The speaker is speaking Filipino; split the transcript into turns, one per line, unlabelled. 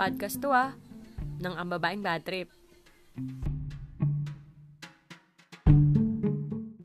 podcast to ah, ng Ang Babaeng Bad Trip.